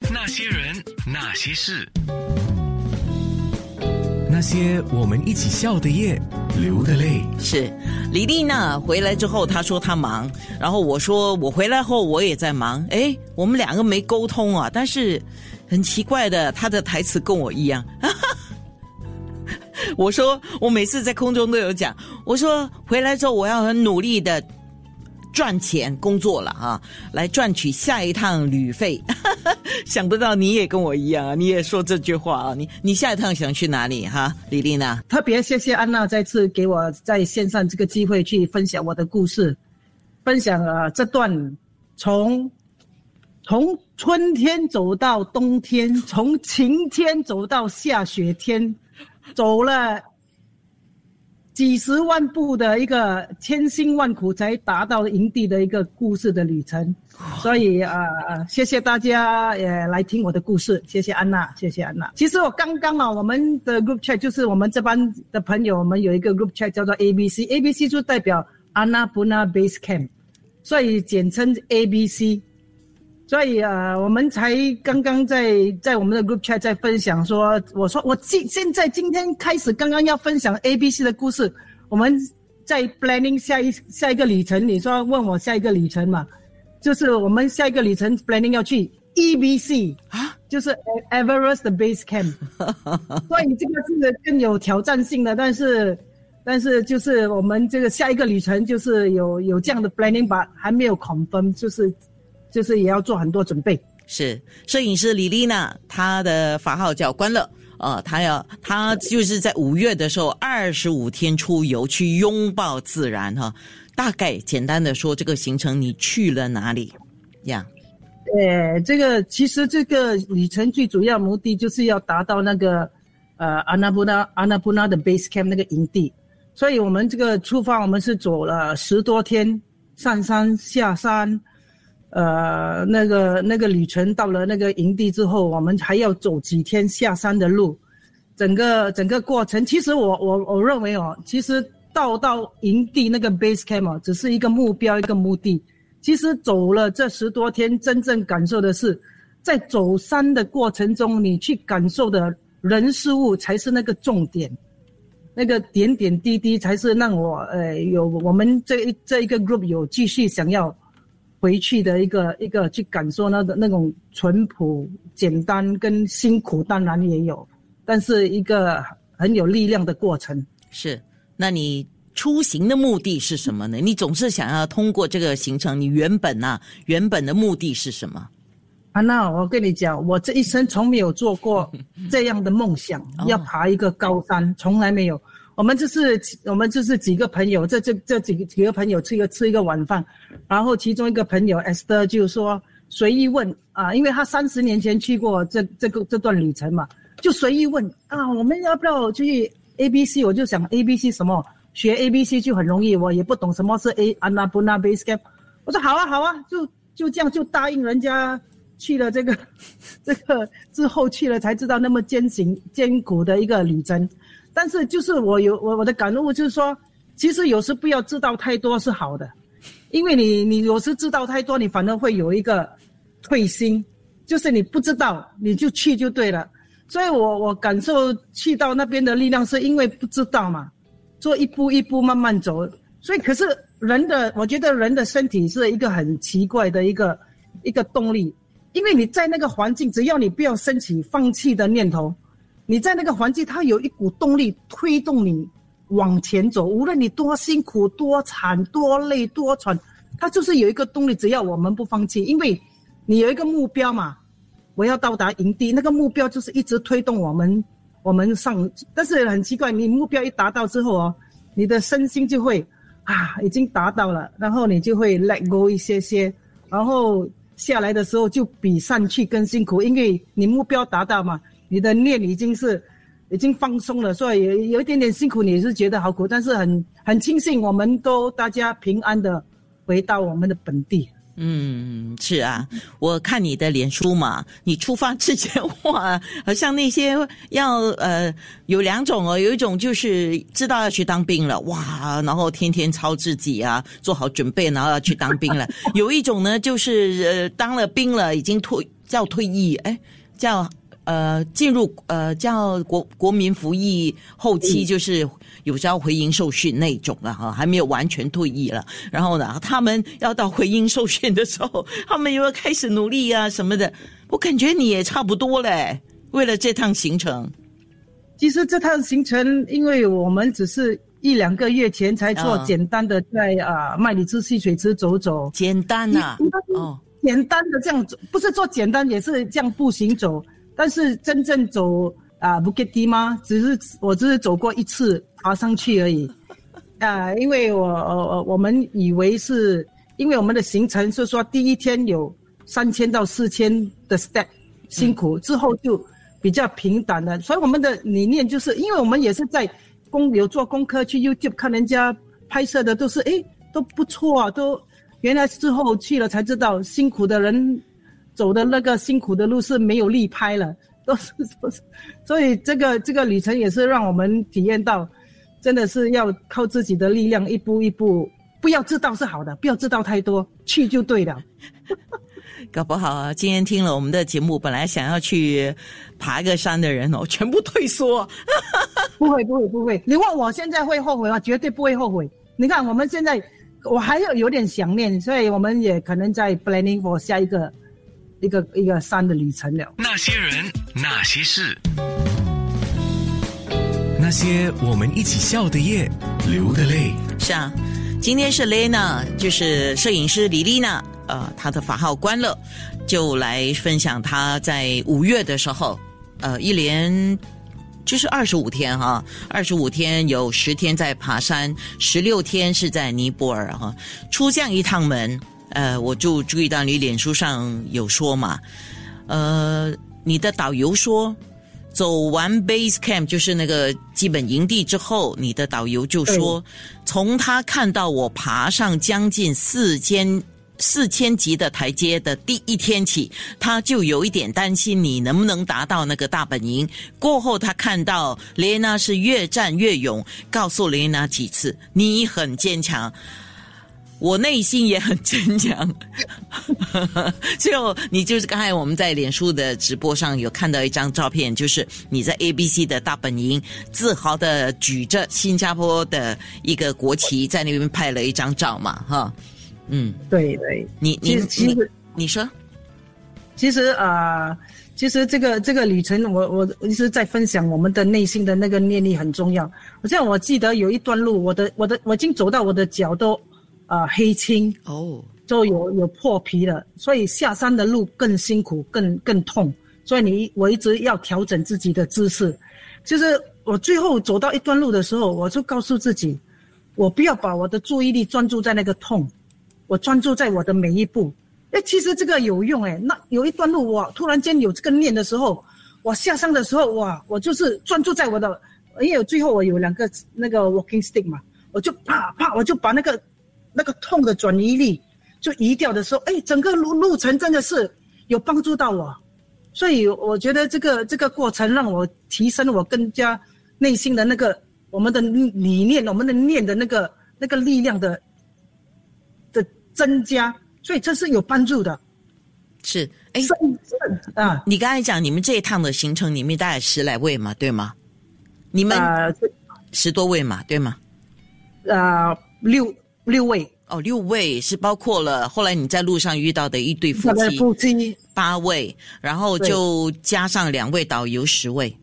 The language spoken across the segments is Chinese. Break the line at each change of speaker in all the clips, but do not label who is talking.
那些人，那些事，
那些我们一起笑的夜，流的泪。
是李丽娜？回来之后，她说她忙，然后我说我回来后我也在忙。哎，我们两个没沟通啊。但是很奇怪的，她的台词跟我一样。我说我每次在空中都有讲，我说回来之后我要很努力的。赚钱工作了啊，来赚取下一趟旅费。想不到你也跟我一样啊，你也说这句话啊。你你下一趟想去哪里哈，李丽娜？
特别谢谢安娜再次给我在线上这个机会去分享我的故事，分享啊这段从从春天走到冬天，从晴天走到下雪天，走了。几十万步的一个千辛万苦才达到营地的一个故事的旅程，所以啊，谢谢大家也来听我的故事，谢谢安娜，谢谢安娜。其实我刚刚啊，我们的 group chat 就是我们这班的朋友，我们有一个 group chat 叫做 A B C，A B C 就代表 Anna Buna Base Camp，所以简称 A B C。所以啊，我们才刚刚在在我们的 group chat 在分享说，我说我今现在今天开始刚刚要分享 A B C 的故事，我们在 planning 下一下一个旅程。你说问我下一个旅程嘛？就是我们下一个旅程 planning 要去 E B C 啊，就是 Everest Base Camp。所以这个是更有挑战性的，但是但是就是我们这个下一个旅程就是有有这样的 planning 吧，还没有 confirm，就是。就是也要做很多准备。
是摄影师李丽娜，她的法号叫关乐。呃，她要她就是在五月的时候，二十五天出游去拥抱自然哈。大概简单的说，这个行程你去了哪里呀？
呃，这个其实这个旅程最主要目的就是要达到那个呃阿纳布纳阿纳布纳的 base camp 那个营地。所以我们这个出发，我们是走了十多天，上山下山。呃，那个那个旅程到了那个营地之后，我们还要走几天下山的路，整个整个过程，其实我我我认为哦，其实到到营地那个 base camp 只是一个目标一个目的，其实走了这十多天，真正感受的是，在走山的过程中，你去感受的人事物才是那个重点，那个点点滴滴才是让我呃有我们这一这一个 group 有继续想要。回去的一个一个去感受那个那种淳朴、简单跟辛苦，当然也有，但是一个很有力量的过程。
是，那你出行的目的是什么呢？你总是想要通过这个行程，你原本啊，原本的目的是什么？
啊，那我跟你讲，我这一生从没有做过这样的梦想，要爬一个高山，从来没有。我们就是我们就是几个朋友，这这这几个几个朋友吃一个吃一个晚饭，然后其中一个朋友 Esther 就说随意问啊，因为他三十年前去过这这个这段旅程嘛，就随意问啊，我们要不要去 A B C？我就想 A B C 什么学 A B C 就很容易，我也不懂什么是 A Annapurna Base Camp。我说好啊好啊，就就这样就答应人家去了这个 这个之后去了才知道那么艰辛艰苦的一个旅程。但是就是我有我我的感悟就是说，其实有时不要知道太多是好的，因为你你有时知道太多，你反而会有一个退心，就是你不知道你就去就对了。所以我我感受去到那边的力量，是因为不知道嘛，做一步一步慢慢走。所以可是人的，我觉得人的身体是一个很奇怪的一个一个动力，因为你在那个环境，只要你不要升起放弃的念头。你在那个环境，它有一股动力推动你往前走。无论你多辛苦、多惨、多累、多喘，它就是有一个动力。只要我们不放弃，因为你有一个目标嘛，我要到达营地，那个目标就是一直推动我们，我们上。但是很奇怪，你目标一达到之后哦，你的身心就会啊，已经达到了，然后你就会 let go 一些些，然后下来的时候就比上去更辛苦，因为你目标达到嘛。你的念已经是已经放松了，所以有有一点点辛苦，你是觉得好苦，但是很很庆幸，我们都大家平安的回到我们的本地。
嗯，是啊，我看你的脸书嘛，你出发之前哇，好像那些要呃有两种哦，有一种就是知道要去当兵了哇，然后天天操自己啊，做好准备，然后要去当兵了。有一种呢，就是呃当了兵了，已经退叫退役，哎，叫呃进入呃叫国国民服役后期，就是有时候回营受训那种了哈，还没有完全退役了。然后呢，他们要到回营受训的时候，他们又要开始努力啊什么的。我感觉你也差不多嘞，为了这趟行程。
其实这趟行程，因为我们只是一两个月前才做简单的在啊麦里兹戏水池走走，
简单呐，
哦，简单的这样走，不是做简单，也是这样步行走。但是真正走啊不给低吗？只是我只是走过一次，爬上去而已。啊，因为我我我们以为是，因为我们的行程是说第一天有三千到四千的 step 辛苦，之后就。比较平坦的，所以我们的理念就是，因为我们也是在公有做功课，去 YouTube 看人家拍摄的，都是诶都不错啊，都原来之后去了才知道，辛苦的人走的那个辛苦的路是没有力拍了，都是 都是，所以这个这个旅程也是让我们体验到，真的是要靠自己的力量，一步一步，不要知道是好的，不要知道太多，去就对了。
搞不好啊！今天听了我们的节目，本来想要去爬一个山的人哦，全部退缩。
不会，不会，不会！你问我现在会后悔吗？绝对不会后悔。你看，我们现在我还有有点想念，所以我们也可能在 planning for 下一个一个一个山的旅程了。
那些人，那些事，
那些我们一起笑的夜，流的泪。
是啊，今天是 Lena，就是摄影师李丽娜。呃，她的法号关了，就来分享她在五月的时候，呃，一连就是二十五天哈，二十五天有十天在爬山，十六天是在尼泊尔哈，出这样一趟门，呃，我就注意到你脸书上有说嘛，呃，你的导游说，走完 base camp 就是那个基本营地之后，你的导游就说，从他看到我爬上将近四千。四千级的台阶的第一天起，他就有一点担心你能不能达到那个大本营。过后，他看到雷娜是越战越勇，告诉雷娜几次你很坚强，我内心也很坚强。最后，你就是刚才我们在脸书的直播上有看到一张照片，就是你在 A B C 的大本营，自豪的举着新加坡的一个国旗在那边拍了一张照嘛，哈。
嗯，对对，
你你其实你说，
其实啊，其实这个这个旅程，我我一直在分享我们的内心的那个念力很重要。好像我记得有一段路，我的我的我已经走到我的脚都啊黑青哦，就有有破皮了，所以下山的路更辛苦，更更痛。所以你我一直要调整自己的姿势。就是我最后走到一段路的时候，我就告诉自己，我不要把我的注意力专注在那个痛。我专注在我的每一步，哎，其实这个有用哎。那有一段路，我突然间有这个念的时候，我下山的时候，哇，我就是专注在我的，因为最后我有两个那个 walking stick 嘛，我就啪啪，我就把那个那个痛的转移力就移掉的时候，哎，整个路路程真的是有帮助到我，所以我觉得这个这个过程让我提升我更加内心的那个我们的理念，我们的念的那个那个力量的的。增加，所以这是有帮助的。
是，哎，啊，你刚才讲你们这一趟的行程里面大概十来位嘛，对吗？你们十多位嘛，对吗？
啊，六六位
哦，六位是包括了后来你在路上遇到的一对夫妻，
夫妻
八位，然后就加上两位导游十位。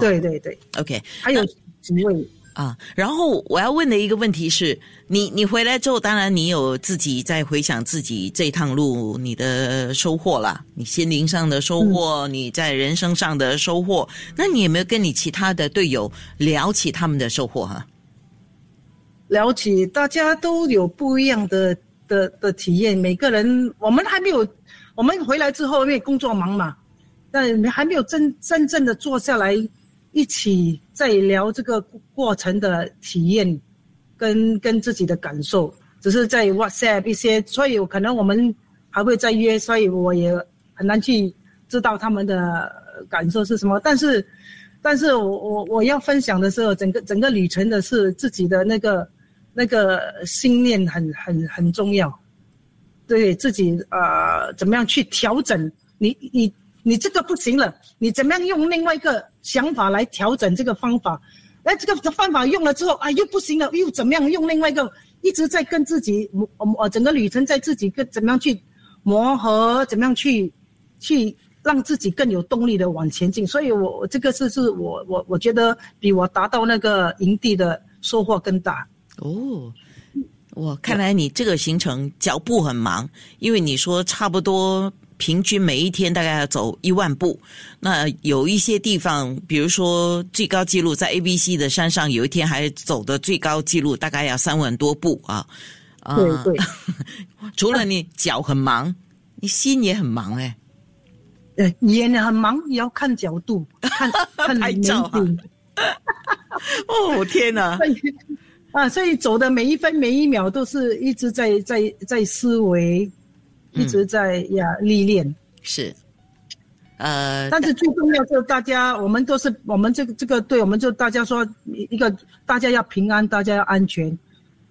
对对对
，OK，
还有几位。
啊，然后我要问的一个问题是，你你回来之后，当然你有自己在回想自己这趟路你的收获啦，你心灵上的收获，你在人生上的收获，那你有没有跟你其他的队友聊起他们的收获哈？
聊起，大家都有不一样的的的体验，每个人我们还没有，我们回来之后因为工作忙嘛，但还没有真真正的坐下来。一起在聊这个过程的体验，跟跟自己的感受，只是在 WhatsApp 一些，所以可能我们还会再约，所以我也很难去知道他们的感受是什么。但是，但是我我我要分享的时候，整个整个旅程的是自己的那个那个信念很很很重要，对自己呃怎么样去调整。你你你这个不行了，你怎么样用另外一个想法来调整这个方法？哎，这个方法用了之后啊，又不行了，又怎么样用另外一个？一直在跟自己磨磨，整个旅程在自己跟怎么样去磨合，怎么样去去让自己更有动力的往前进。所以，我我这个是是我我我觉得比我达到那个营地的收获更大。
哦，我看来你这个行程脚步很忙，因为你说差不多。平均每一天大概要走一万步，那有一些地方，比如说最高纪录在 A、B、C 的山上，有一天还走的最高纪录大概要三万多步啊！
啊对对，
除了你脚很忙，你心也很忙哎。
呃，眼很忙，也要看角度，看看
拍照。哦天哪！
啊，所以走的每一分每一秒都是一直在在在思维。一直在呀历练
是，呃，
但是最重要就是大家，我们都是我们这个这个对，我们就大家说一个，大家要平安，大家要安全，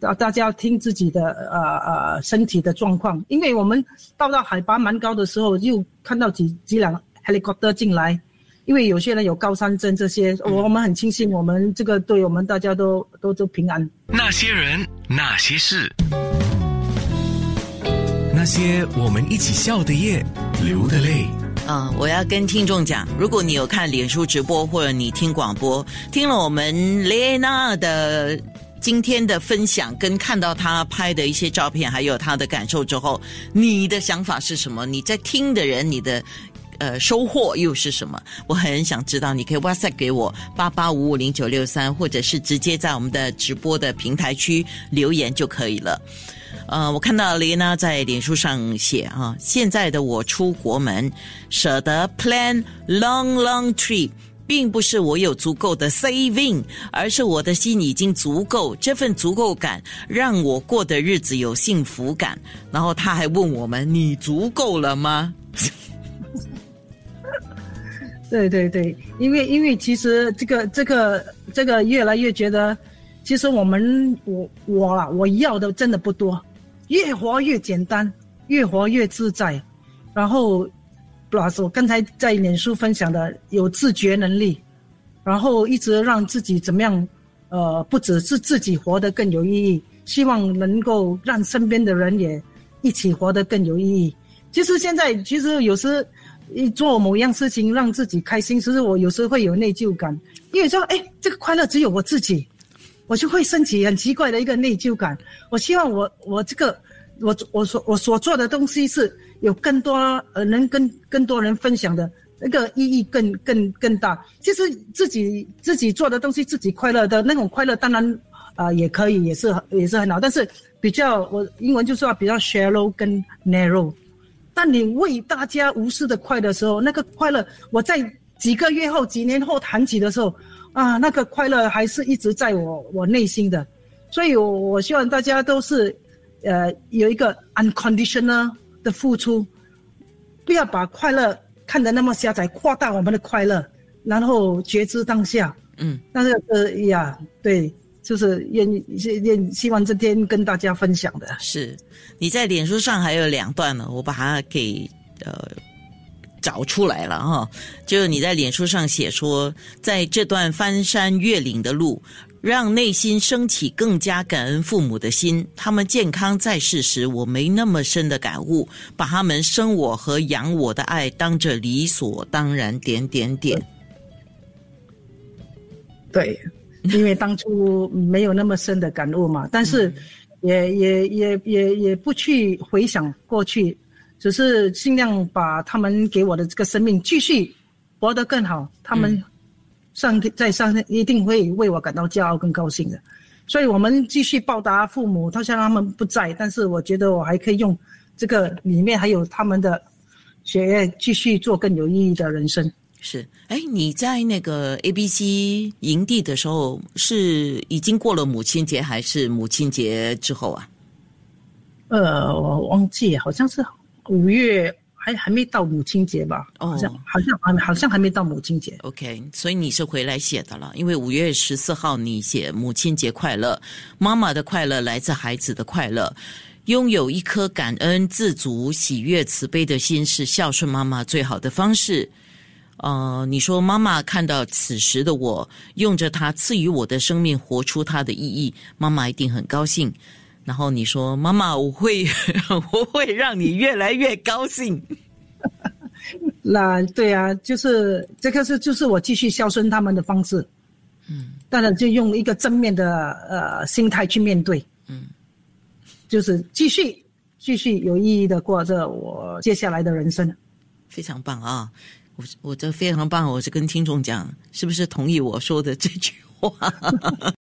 啊，大家要听自己的呃呃身体的状况，因为我们到到海拔蛮高的时候，又看到几几辆 helicopter 进来，因为有些人有高山症这些，我我们很庆幸我们这个队，我们大家都都都平安。
那些人，那些事。
那些我们一起笑的夜，流的泪。
嗯，我要跟听众讲，如果你有看脸书直播，或者你听广播，听了我们雷娜的今天的分享，跟看到他拍的一些照片，还有他的感受之后，你的想法是什么？你在听的人，你的呃收获又是什么？我很想知道，你可以 WhatsApp 给我八八五五零九六三，或者是直接在我们的直播的平台区留言就可以了。呃，我看到雷娜在脸书上写啊，现在的我出国门，舍得 plan long long trip，并不是我有足够的 saving，而是我的心已经足够，这份足够感让我过的日子有幸福感。然后他还问我们：“你足够了吗？”
对对对，因为因为其实这个这个这个越来越觉得，其实我们我我啊，我要的真的不多。越活越简单，越活越自在。然后，plus 我刚才在脸书分享的有自觉能力，然后一直让自己怎么样？呃，不只是自己活得更有意义，希望能够让身边的人也一起活得更有意义。其实现在，其实有时一做某样事情让自己开心，其实我有时会有内疚感，因为说，哎，这个快乐只有我自己。我就会升起很奇怪的一个内疚感。我希望我我这个我我所我所做的东西是有更多呃能跟更多人分享的那个意义更更更大。其实自己自己做的东西自己快乐的那种快乐，当然啊也可以也是也是很好。但是比较我英文就说比较 shallow 跟 narrow。当你为大家无私的快乐的时候，那个快乐我在几个月后几年后谈起的时候。啊，那个快乐还是一直在我我内心的，所以，我我希望大家都是，呃，有一个 unconditional 的付出，不要把快乐看得那么狭窄，扩大我们的快乐，然后觉知当下。嗯，那是呃呀，对，就是愿意愿希望这天跟大家分享的。
是，你在脸书上还有两段呢，我把它给呃。找出来了哈，就是你在脸书上写说，在这段翻山越岭的路，让内心升起更加感恩父母的心。他们健康在世时，我没那么深的感悟，把他们生我和养我的爱当着理所当然。点点点。
对，因为当初没有那么深的感悟嘛，但是也也也也也不去回想过去。只是尽量把他们给我的这个生命继续活得更好，他们上天在上天一定会为我感到骄傲跟高兴的，所以我们继续报答父母。他虽然他们不在，但是我觉得我还可以用这个里面还有他们的血液继续做更有意义的人生。
是，哎，你在那个 A B C 营地的时候，是已经过了母亲节还是母亲节之后啊？
呃，我忘记，好像是。五月还还没到母亲节吧？好像好像还好像还没到母亲节。
OK，所以你是回来写的了，因为五月十四号你写母亲节快乐，妈妈的快乐来自孩子的快乐，拥有一颗感恩、自足、喜悦、慈悲的心，是孝顺妈妈最好的方式。呃，你说妈妈看到此时的我，用着她赐予我的生命，活出它的意义，妈妈一定很高兴。然后你说妈妈，我会 我会让你越来越高兴。
那对啊，就是这个是就是我继续孝顺他们的方式。嗯，当然就用一个正面的呃心态去面对。嗯，就是继续继续有意义的过着我接下来的人生。
非常棒啊！我我这非常棒，我是跟听众讲，是不是同意我说的这句话？